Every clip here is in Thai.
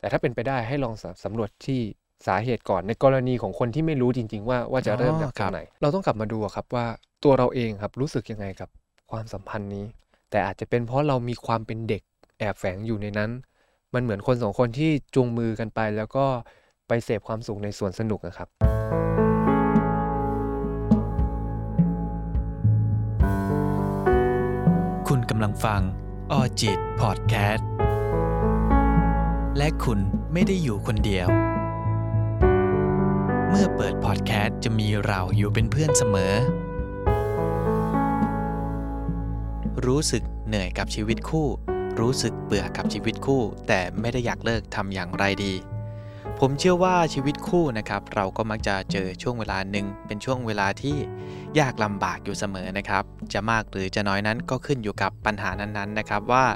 แต่ถ้าเป็นไปได้ให้ลองสำรวจที่สาเหตุก่อนในกรณีของคนที่ไม่รู้จริง ๆ ว่าว่าจะเริ่มจากตรงไหน เราต้องกลับมาดูครับว่าตัวเราเองครับรู้สึกยังไงกับความสัมพันธ์นี้ แต่อาจจะเป็นเพราะเรามีความเป็นเด็กแอบแฝงอยู่ในนั้น มันเหมือนคนสองคนที่จูงมือกันไป แล้วก็ไปเสพความสุขในสวนสนุกนะครับคุณกำลังฟังออจิตพอดแคสต์ และคุณไม่ได้อยู่คนเดียว เมื่อเปิดพอดแคสต์จะมีเราอยู่เป็นเพื่อนเสมอ รู้สึกเหนื่อยกับชีวิตคู่ รู้สึกเบื่อกับชีวิตคู่ แต่ไม่ได้อยากเลิกทำอย่างไรดี ผมเชื่อว่าชีวิตคู่นะครับ เราก็มักจะเจอช่วงเวลาหนึ่งเป็นช่วงเวลาที่ยากลำบากอยู่เสมอนะครับ จะมากหรือจะน้อยนั้นก็ขึ้นอยู่กับปัญหานั้นๆนะครับว่า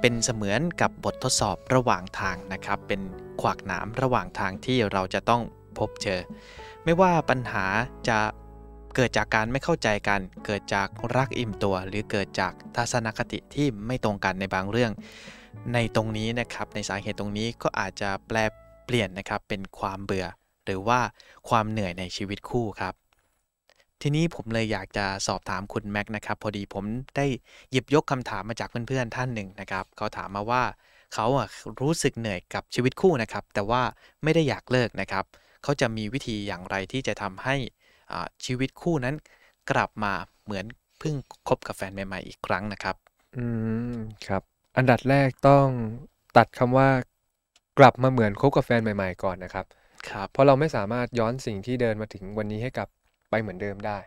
เป็นเสมือนกับบททดสอบระหว่างทางนะครับ เป็นขวากหนามระหว่างทางที่เราจะต้องพบเจอ ไม่ว่าปัญหาจะเกิดจากการไม่เข้าใจกัน เกิดจากรักอิ่มตัว หรือเกิดจากทัศนคติที่ไม่ตรงกันในบางเรื่อง ในตรงนี้นะครับ ในสาเหตุตรงนี้ก็อาจจะแปลเปลี่ยนนะครับเป็นความเบื่อ หรือว่าความเหนื่อยในชีวิตคู่ครับ ทีนี้ผมเลยอยากจะสอบถามคุณแม็กนะครับ พอดีผมได้หยิบยกคำถามมาจากเพื่อนๆท่านหนึ่งนะครับเขาถามมาว่าเขาอะรู้สึกเหนื่อยกับชีวิตคู่นะครับ แต่ว่าไม่ได้อยากเลิกนะครับเขาจะมีวิธีอย่างไรที่จะทำให้ชีวิตคู่นั้นกลับมาเหมือนเพิ่งคบกับแฟนใหม่ๆอีกครั้งนะครับ อืมครับ อันดับแรกต้องตัดคำว่ากลับมาเหมือนคบกับแฟนใหม่ ๆ ก่อนนะครับครับ เพราะเราไม่สามารถย้อนสิ่งที่เดินมาถึงวันนี้ให้กับ ไปเหมือนเดิมได้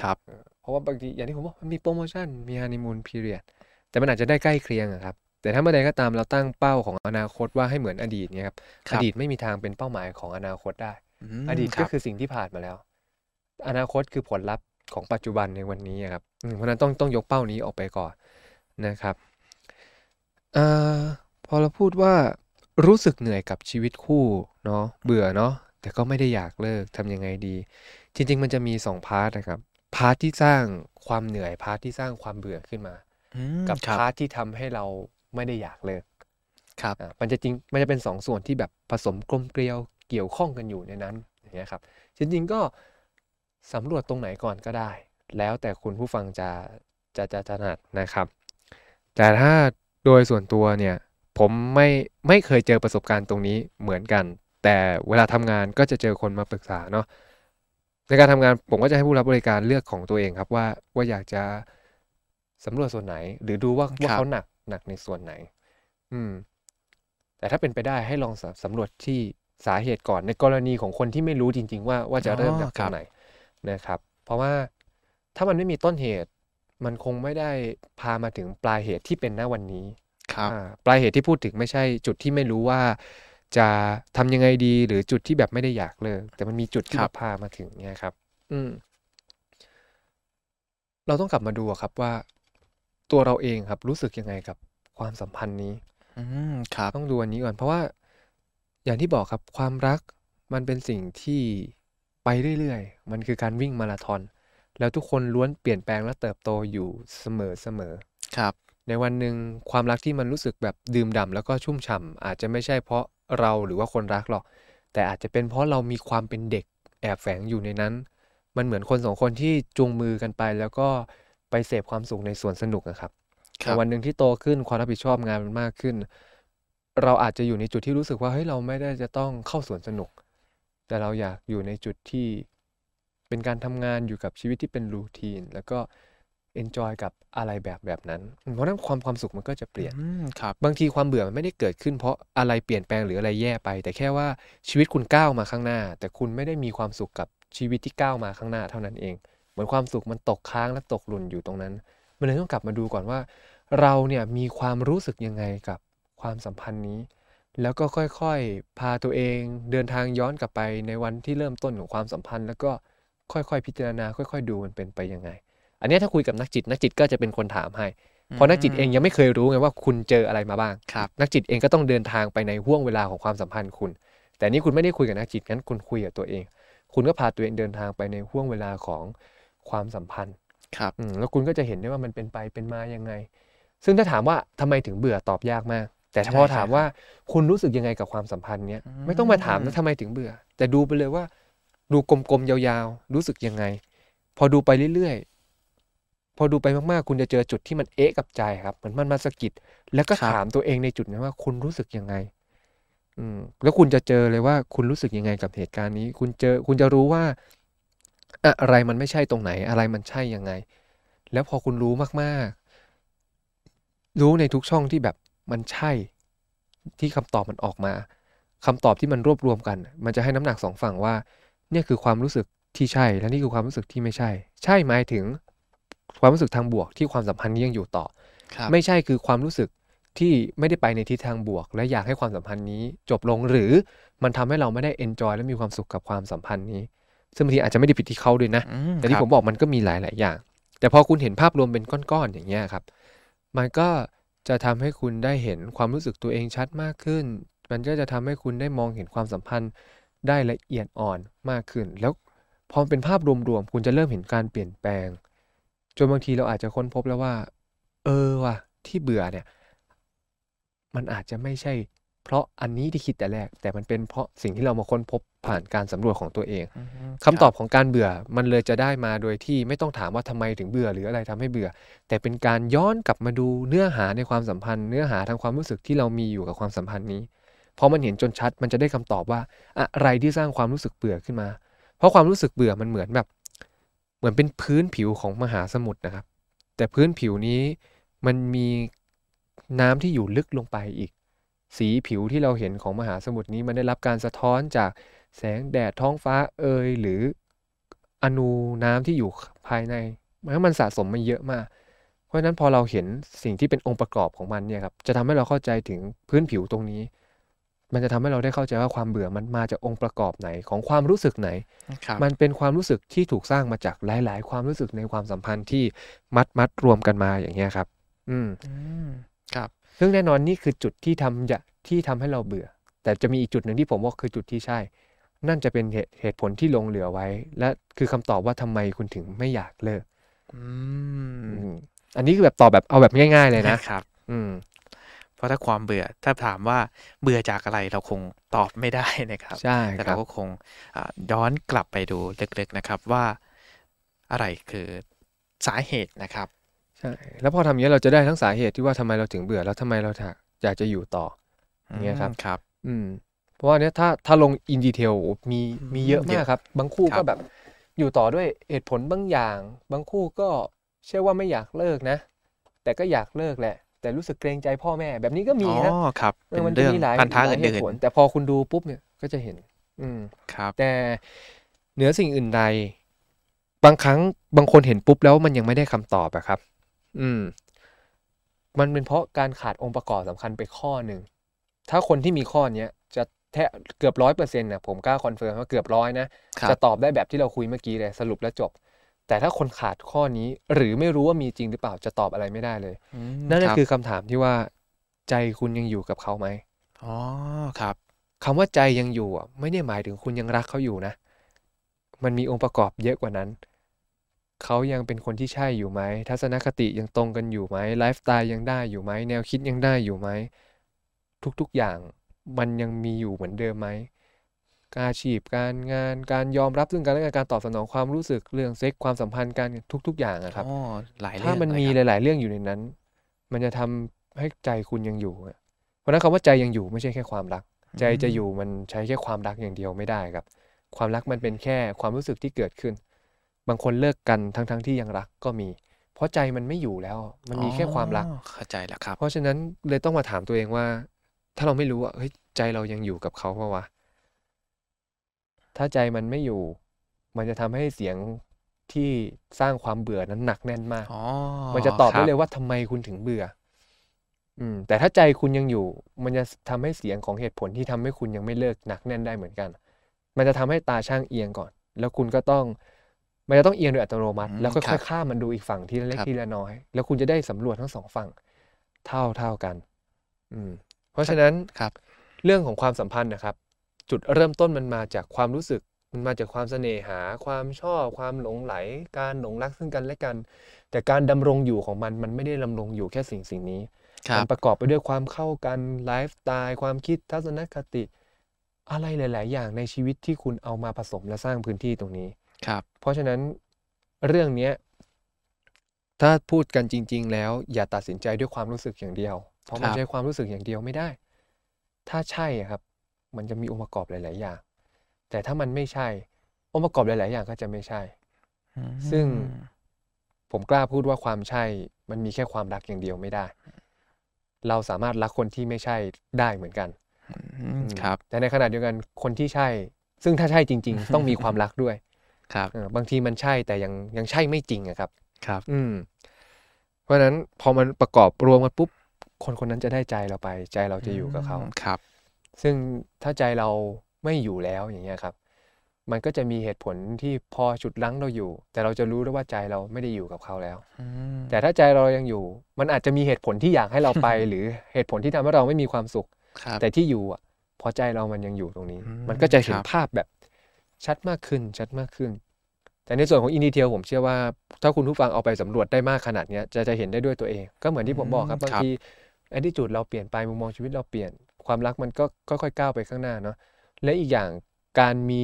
ครับ เพราะว่าบางทีอย่างที่ผมบอกมันมีโปรโมชั่นมีฮันนีมูนพีเรียดแต่มันอาจจะได้ใกล้เคียงครับ แต่ถ้าเมื่อใดก็ตามเราตั้งเป้าของอนาคตว่าให้เหมือนอดีตเนี่ยครับอดีตไม่มีทางเป็นเป้าหมายของอนาคตได้ อดีตก็คือสิ่งที่ผ่านมาแล้ว อนาคตคือผลลัพธ์ของปัจจุบันในวันนี้ครับเพราะนั้นต้องต้องยกเป้านี้ออกไปก่อนนะครับอพอเราพูดว่ารู้สึกเหนื่อยกับชีวิตคู่เนาะเบื่อเนาะแต่ก็ไม่ได้อยากเลิกทำยังไงดี จริง ๆ มันจะมีสอง part นะครับ part ที่สร้างความเหนื่อย part ที่สร้างความเบื่อขึ้นมา กับ part ที่ทำให้เราไม่ได้อยากเลิก ครับ มันจะจริง มันจะเป็นสองส่วนที่แบบผสมกลมเกลียวเกี่ยวข้องกันอยู่ในนั้นอย่างเงี้ยครับ จริง ๆ ก็สำรวจตรงไหนก่อนก็ได้ แล้วแต่คุณผู้ฟังจะจะจะถนัดนะครับ แต่ถ้าโดยส่วนตัวเนี่ยผมไม่ไม่เคยเจอประสบการณ์ตรงนี้เหมือนกัน แต่เวลาทำงานก็จะเจอคนมาปรึกษาเนาะ ในการทำงานผมก็จะให้ผู้รับบริการเลือกของตัวเองครับว่าว่าอยากจะสำรวจส่วนไหน หรือดูว่าว่าเขาหนักหนักในส่วนไหน อืม แต่ถ้าเป็นไปได้ให้ลองสำรวจที่สาเหตุก่อนในกรณีของคนที่ไม่รู้จริง ๆ ว่าว่าจะเริ่มจากตรงไหนนะครับ เพราะว่าถ้ามันไม่มีต้นเหตุ มันคงไม่ได้พามาถึงปลายเหตุที่เป็นณวันนี้ครับปลายเหตุที่พูดถึงไม่ใช่จุดที่ไม่รู้ว่า จะทำยังไงดีหรือจุดที่แบบไม่ได้อยากเลิก แต่มันมีจุดที่พามาถึงเนี่ยครับ อืม เราต้องกลับมาดูครับว่า ตัวเราเองครับ รู้สึกยังไงกับความสัมพันธ์นี้ อืมครับต้องดูอันนี้ก่อนเพราะว่า อย่างที่บอกครับ ความรักมันเป็นสิ่งที่ไปเรื่อยๆ มันคือการวิ่งมาราธอนแล้วทุกคนล้วนเปลี่ยนแปลงและเติบโตอยู่เสมอเสมอครับ ในวันหนึ่งความรักที่มันรู้สึกแบบดื่มด่าแล้วก็ชุ่มฉ่าอาจจะไม่ใช่เพราะเราหรือว่าคนรักหรอก แต่อาจจะเป็นเพราะเรามีความเป็นเด็กแอบแฝงอยู่ในนั้น มันเหมือนคนสองคนที่จูงมือกันไป แล้วก็ไปเสพความสุขในสวนสนุกนะครับแต่วันหนึ่งที่โตขึ้นความรับผิดชอบงานมันมากขึ้น เราอาจจะอยู่ในจุดที่รู้สึกว่าเฮ้ยเราไม่ได้จะต้องเข้าสวนสนุก แต่เราอยากอยู่ในจุดที่เป็นการทำงานอยู่กับชีวิตที่เป็น routine แล้วก็ enjoy กับอะไรแบบแบบนั้น เพราะนั้นความความสุขมันก็จะเปลี่ยนครับบางทีความเบื่อมันไม่ได้เกิดขึ้น เพราะอะไรเปลี่ยนแปลงหรืออะไรแย่ไป แต่แค่ว่าชีวิตคุณก้าวมาข้างหน้า แต่คุณไม่ได้มีความสุขกับชีวิตที่ก้าวมาข้างหน้าเท่านั้นเอง เหมือนความสุขมันตกค้างและตกหล่นอยู่ตรงนั้น มันเลยต้องกลับมาดูก่อนว่า เราเนี่ยมีความรู้สึกยังไงกับความสัมพันธ์นี้ แล้วก็ค่อยๆ พาตัวเองเดินทางย้อนกลับไปในวันที่เริ่มต้นของความสัมพันธ์ แล้วก็ค่อยๆ พิจารณา ค่อย ๆ ดูมันเป็นไปยังไง อันนี้ถ้าคุยกับนักจิต นักจิตก็จะเป็นคนถามให้เพราะนักจิตเองยังไม่เคยรู้ไงว่าคุณเจออะไรมาบ้างครับนักจิตเองก็ต้องเดินทางไปในห่วงเวลาของความสัมพันธ์คุณ แต่นี่คุณไม่ได้คุยกับนักจิตงั้นคุณคุยกับตัวเอง คุณก็พาตัวเองเดินทางไปในห่วงเวลาของความสัมพันธ์ครับแล้วคุณก็จะเห็นได้ว่ามันเป็นไปเป็นมายังไง ซึ่งถ้าถามว่าทำไมถึงเบื่อตอบยากมาก แต่ถ้าใช่พอใช่ถามครับว่าคุณรู้สึกยังไงกับความสัมพันธ์เนี้ยอืมไม่ต้องมาถามนะทำไมถึงเบื่อ แต่ดูไปเลยว่า ดูกลมๆยาวๆ รู้สึกยังไง พอดูไปเรื่อยๆ พอดูไปมากๆ คุณจะเจอจุดที่มันเอ๊ะกับใจครับเหมือนมันมาสะกิด แล้วก็ครับถามตัวเองในจุดนั้นว่าคุณรู้สึกยังไง อืม แล้วคุณจะเจอเลยว่าคุณรู้สึกยังไงกับเหตุการณ์นี้ คุณเจอคุณจะรู้ว่า อะไรมันไม่ใช่ตรงไหน อะไรมันใช่ยังไง แล้วพอคุณรู้มากๆ รู้ในทุกช่องที่แบบมันใช่ ที่คำตอบมันออกมาคำตอบที่มันรวบรวมกัน มันจะให้น้ำหนักสองฝั่งว่า เนี่ยคือความรู้สึกที่ใช่ และนี่คือความรู้สึกที่ไม่ใช่ ใช่หมายถึง ความรู้สึกทางบวกที่ความสัมพันธ์นี้ยังอยู่ต่อครับไม่ใช่คือความรู้สึกที่ไม่ได้ไปในทิศทางบวก และอยากให้ความสัมพันธ์นี้จบลงหรือมันทำให้เราไม่ได้เอนจอยและมีความสุขกับความสัมพันธ์นี้ ซึ่งบางทีอาจจะไม่ได้ผิดที่เขาด้วยนะอืมแต่ที่ครับผมบอกมันก็มีหลาย ๆ อย่าง แต่พอคุณเห็นภาพรวมเป็นก้อน ๆ อย่างเงี้ยครับ มันก็จะทำให้คุณได้เห็นความรู้สึกตัวเองชัดมากขึ้น มันก็จะทำให้คุณได้มองเห็นความสัมพันธ์ได้ละเอียดอ่อนมากขึ้น แล้วพอมันเป็นภาพรวม ๆ คุณจะเริ่มเห็นการเปลี่ยนแปลง จนบางทีเราอาจจะค้นพบแล้วว่า เออว่ะที่เบื่อเนี่ย มันอาจจะไม่ใช่ เพราะอันนี้ที่คิดแต่แรก แต่มันเป็นเพราะสิ่งที่เรามาค้นพบผ่านการสำรวจของตัวเองอืมคำตอบของการเบื่อมันเลยจะได้มาโดยที่ไม่ต้องถามว่าทำไมถึงเบื่อหรืออะไรทำให้เบื่อ แต่เป็นการย้อนกลับมาดูเนื้อหาในความสัมพันธ์ เนื้อหาทางความรู้สึกที่เรามีอยู่กับความสัมพันธ์นี้พอมันเห็นจนชัดมันจะได้คำตอบว่า อะไรที่สร้างความรู้สึกเบื่อขึ้นมา เพราะความรู้สึกเบื่อมันเหมือนแบบเห มือนเป็นพื้นผิวของมหาสมุทรนะครับ แต่พื้นผิวนี้มันมีน้ำที่อยู่ลึกลงไปอีก สีผิวที่เราเห็นของมหาสมุทรนี้มันได้รับการสะท้อนจากแสงแดดท้องฟ้าเอ่ยหรืออนูน้ำที่อยู่ภายในมันมันสะสมมาเยอะมาก เพราะฉะนั้นพอเราเห็นสิ่งที่เป็นองค์ประกอบของมันเนี่ยครับจะทำให้เราเข้าใจถึงพื้นผิวตรงนี้ มันจะทำให้เราได้เข้าใจว่าความเบื่อมันมาจากองค์ประกอบไหนของความรู้สึกไหนครับมันเป็นความรู้สึกที่ถูกสร้างมาจากหลาย ๆ ความรู้สึกในความสัมพันธ์ที่มัดมัดรวมกันมาอย่างเงี้ยครับ อืมอืมครับซึ่งแน่นอนนี่คือจุดที่ทำจะที่ทำให้เราเบื่อ แต่จะมีอีกจุดหนึ่งที่ผมว่าคือจุดที่ใช่ นั่นจะเป็นเหตุเหตุผลที่ลงเหลือไว้ และคือคำตอบว่าทำไมคุณถึงไม่อยากเลิก อือืมมอันนี้คือแบบตอบแบบเอาแบบง่าย ๆ เลยนะครับ อืมเพ ราะถ้าความเบื่อถ้าถามว่าเบื่อจากอะไรเราคงตอบไม่ได้นะครับใช่แต่ครัเราบก็คงอ่าย้อนกลับไปดูลึกๆนะครับว่าอะไรคือสาเหตุนะครับใช่แล้วพอทำอย่างนี้ยเราจะได้ทั้งสาเหตุที่ว่าทำไมเราถึงเบื่อแล้วทำไมเราถากอยากจะอยู่ต่ออย่างเงี้ยครับอืมครับ อืม เพราะว่าเนี้ยถ้าถ้าลงอินดีเทลมีมีเยอะเยมากอะครับ บางคู่ครัก็บแบบอยู่ต่อด้วยเหตุผลบางอย่าง บางคู่ก็เชื่อว่าไม่อยากเลิกนะ แต่ก็อยากเลิกแหละ แต่รู้สึกเกรงใจพ่อแม่ แบบนี้ก็มีอ๋อนะครับเอเป็อนมันจะเรื่องมีหลายพันธะหลายเหอื่ตุนผลแต่พอคุณดูปุ๊บเนี่ยก็จะเห็น อืมๆครับ แต่เหนือสิ่งอื่นใด บางครั้งบางคนเห็นปุ๊บแล้วมันยังไม่ได้คำตอบอะครับ อืม มันเป็นเพราะการขาดองค์ประกอบสำคัญไปข้อหนึ่งถ้าคนที่มีข้อเนี้ยจะแทบเกือบร้อยเปอร์เซ็นต์นะผมกล้า confirm ว่าเกือบร้อยนะครับจะตอบได้แบบที่เราคุยเมื่อกี้เลยสรุปแล้วจบ แต่ถ้าคนขาดข้อนี้หรือไม่รู้ว่ามีจริงหรือเปล่าจะตอบอะไรไม่ได้เลยอืมนั่นก็รับคือคำถามที่ว่า ใจคุณยังอยู่กับเขาไหมอ๋อครับคำว่าใจยังอยู่อะไม่ได้หมายถึงคุณยังรักเขาอยู่นะ มันมีองค์ประกอบเยอะกว่านั้น เขายังเป็นคนที่ใช่อยู่ไหมทัศนคติยังตรงกันอยู่ไหมไลฟ์สไตล์ยังได้อยู่ไหมแนวคิดยังได้อยู่ไหมทุกๆอย่างมันยังมีอยู่เหมือนเดิมไหม การอาชีพการงานการยอมรับซึ่งกันและกันการตอบสนองความรู้สึกเรื่องเซ็กความสัมพันธ์การทุก ๆ อย่างอะครับอ๋อหลายเรื่ถ้าองมันเลยมีครับหลาย ๆ เรื่องอยู่ในนั้น มันจะทำให้ใจคุณยังอยู่อะเพราะฉะนั้นคำว่าใจยังอยู่ไม่ใช่แค่ความรัก ใจจะอยู่มันใช้แค่ความรักอย่างเดียวไม่ได้ครับ ความรักมันเป็นแค่ความรู้สึกที่เกิดขึ้น บางคนเลิกกันทั้งๆที่ยังรักก็มี เพราะใจมันไม่อยู่แล้ว มันมีแค่ความรักอ๋อเข้าใจแล้วครับ เพราะฉะนั้นเลยต้องมาถามตัวเองว่า ถ้าเราไม่รู้ว่าเฮ้ยใจเรายังอยู่กับเขาปะวะ ถ้าใจมันไม่อยู่ มันจะทำให้เสียงที่สร้างความเบื่อนั้นหนักแน่นมากอ๋อมันจะตอบคได้รับเลยว่าทำไมคุณถึงเบื่อ อืม แต่ถ้าใจคุณยังอยู่ มันจะทำให้เสียงของเหตุผลที่ทำให้คุณยังไม่เลิกหนักแน่นได้เหมือนกัน มันจะทำให้ตาช่างเอียงก่อน แล้วคุณก็ต้อง มันจะต้องเอียงโดยอัตโนมัติอืมแล้วครัค่อยบๆข้ามมันดูอีกฝั่งทีละเล็กครับทีละน้อย แล้วคุณจะได้สำรวจทั้งสองฝั่ง เท่าเท่ากัน อืม เพราะฉะนั้นครับ เรื่องของความสัมพันธ์นะครับ จุดเริ่มต้นมันมาจากความรู้สึก มันมาจากความเสน่หา ความชอบ ความหลงไหล การหลงรักซึ่งกันและกัน แต่การดำรงอยู่ของมันมันไม่ได้ดำรงอยู่แค่สิ่งสิ่งนี้ครับมันประกอบไปด้วยความเข้ากันไลฟ์สไตล์ความคิดทัศนคติ อะไรหลาย ๆ อย่างในชีวิตที่คุณเอามาผสมและสร้างพื้นที่ตรงนี้ครับ เพราะฉะนั้นเรื่องเนี้ยถ้าพูดกันจริง ๆ แล้วอย่าตัดสินใจด้วยความรู้สึกอย่างเดียว เพราะมันครับใช้ความรู้สึกอย่างเดียวไม่ได้ ถ้าใช่อะครับ มันจะมีองค์ประกอบหลาย ๆ อย่าง แต่ถ้ามันไม่ใช่ องค์ประกอบหลาย ๆ อย่างก็จะไม่ใช่ ซึ่งผมกล้าพูดว่าความใช่ มันมีแค่ความรักอย่างเดียวไม่ได้ เราสามารถรักคนที่ไม่ใช่ได้เหมือนกันอืมอืมครับ แต่ในขณะเดียวกันคนที่ใช่ ซึ่งถ้าใช่จริง ๆ ต้องมีความรักด้วย ครับเออบางทีมันใช่แต่ยังยังใช่ไม่จริงอะครับ ครับ อืม เพราะฉะนั้นพอมันประกอบรวมกันปุ๊บคนคนนั้นจะได้ใจเราไป ใจเราจะอยู่กับเขาครับ ซึ่งถ้าใจเราไม่อยู่แล้วอย่างเงี้ยครับ มันก็จะมีเหตุผลที่พอฉุดรั้งเราอยู่ แต่เราจะรู้ได้ว่าใจเราไม่ได้อยู่กับเขาแล้วอืมแต่ถ้าใจเรายังอยู่ มันอาจจะมีเหตุผลที่อยากให้เราไป หรือเหตุผลที่ทำให้เราไม่มีความสุขครับแต่ที่อยู่อะเพอใจเรามันยังอยู่ตรงนี้อืมมันก็จะเห็นครับภาพแบบชัดมากขึ้นชัดมากขึ้น แต่ในส่วนของอินดีเทลผมเชื่อว่า ถ้าคุณผู้ฟังเอาไปสำรวจได้มากขนาดเนี้ยจะจะเห็นได้ด้วยตัวเอง ก็เหมือนที่ผมบอกครับบางทีแอดดิจูดเราเปลี่ยนไปมุมมองชีวิตเราเปลี่ยน ความรักมันก็ค่อยๆก้าวไปข้างหน้าเนาะและอีกอย่างการมี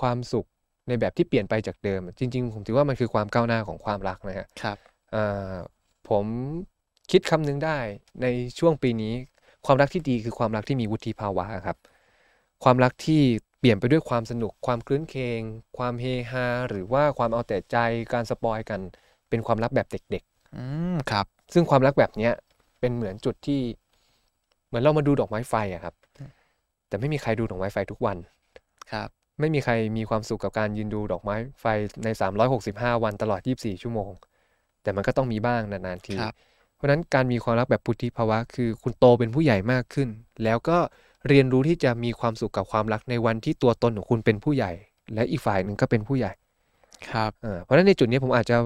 ความสุขในแบบที่เปลี่ยนไปจากเดิม จริง ๆ ผมถือว่ามันคือความก้าวหน้าของความรักนะฮะครับอ่าผมคิดคำหนึงได้ในช่วงปีนี้ ความรักที่ดีคือความรักที่มีวุฒิภาวะครับ ความรักที่เปลี่ยนไปด้วยความสนุก ความคลื้นเคง ความเฮฮาหรือว่าความเอาแต่ใจการสปอยกัน เป็นความรักแบบเด็กอืมครับๆซึ่งความรักแบบเนี้ยเป็นเหมือนจุดที่ เหมือนเรามาดูดอกไม้ไฟอะครับ แต่ไม่มีใครดูดอกไม้ไฟทุกวันครับ ไม่มีใครมีความสุขกับการยืนดูดอกไม้ไฟใน 365 วันตลอด 24 ชั่วโมง แต่มันก็ต้องมีบ้างนานๆทีครับเพราะฉะนั้นการมีความรักแบบพุทธิภาวะ คือคุณโตเป็นผู้ใหญ่มากขึ้น แล้วก็เรียนรู้ที่จะมีความสุขกับความรักในวันที่ตัวตนของคุณเป็นผู้ใหญ่ และอีกฝ่ายหนึ่งก็เป็นผู้ใหญ่ครับเออเพราะฉะนั้นในจุดนี้ผมอาจจะ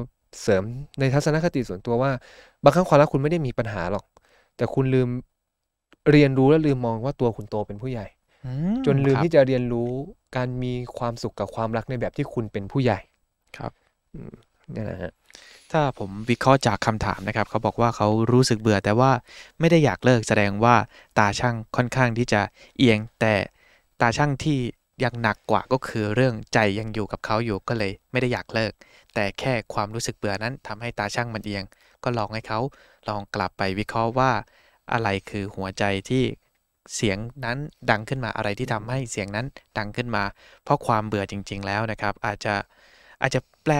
เสริมในทัศนคติส่วนตัวว่า บางครั้งความรักคุณไม่ได้มีปัญหาหรอก แต่คุณลืม เรียนรู้และลืมมองว่าตัวคุณโตเป็นผู้ใหญ่อืจนลืมครับที่จะเรียนรู้การมีความสุขกับความรักในแบบที่คุณเป็นผู้ใหญ่ครับอืมนี่นแหละฮะถ้าผมวิเคราะห์จากคำถามนะครับ เขาบอกว่าเขารู้สึกเบื่อแต่ว่าไม่ได้อยากเลิกแสดงว่าตาช่างค่อนข้างที่จะเอียง แต่ตาช่างที่ยังหนักกว่าก็คือเรื่องใจยังอยู่กับเขาอยู่ก็เลย ไม่ได้อยากเลิก แต่แค่ความรู้สึกเบื่อนั้นทำให้ตาช่างมันเอียง ก็ลองให้เขาลองกลับไปวิเคราะห์ว่า อะไรคือหัวใจที่เสียงนั้นดังขึ้นมาอะไรที่ทำให้เสียงนั้นดังขึ้นมา เพราะความเบื่อจริง ๆ แล้วนะครับ อาจจะอาจจะแปล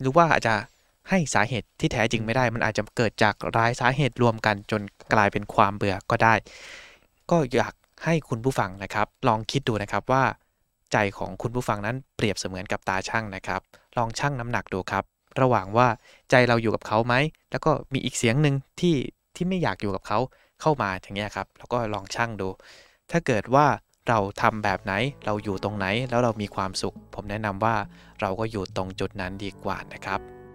หรือว่าอาจจะให้สาเหตุที่แท้จริงไม่ได้ มันอาจจะเกิดจากหลายสาเหตุรวมกันจนกลายเป็นความเบื่อก็ได้ ก็อยากให้คุณผู้ฟังนะครับ ลองคิดดูนะครับว่า ใจของคุณผู้ฟังนั้นเปรียบเสมือนกับตาช่างนะครับ ลองชั่งน้ำหนักดูครับ ระหว่างว่าใจเราอยู่กับเขาไหม แล้วก็มีอีกเสียงหนึ่งที่ ที่ไม่อยากอยู่กับเขาเข้ามาอย่างเงี้ยครับแล้วก็ลองชั่งดู ถ้าเกิดว่าเราทำแบบไหนเราอยู่ตรงไหนแล้วเรามีความสุข ผมแนะนำว่าเราก็อยู่ตรงจุดนั้นดีกว่านะครับ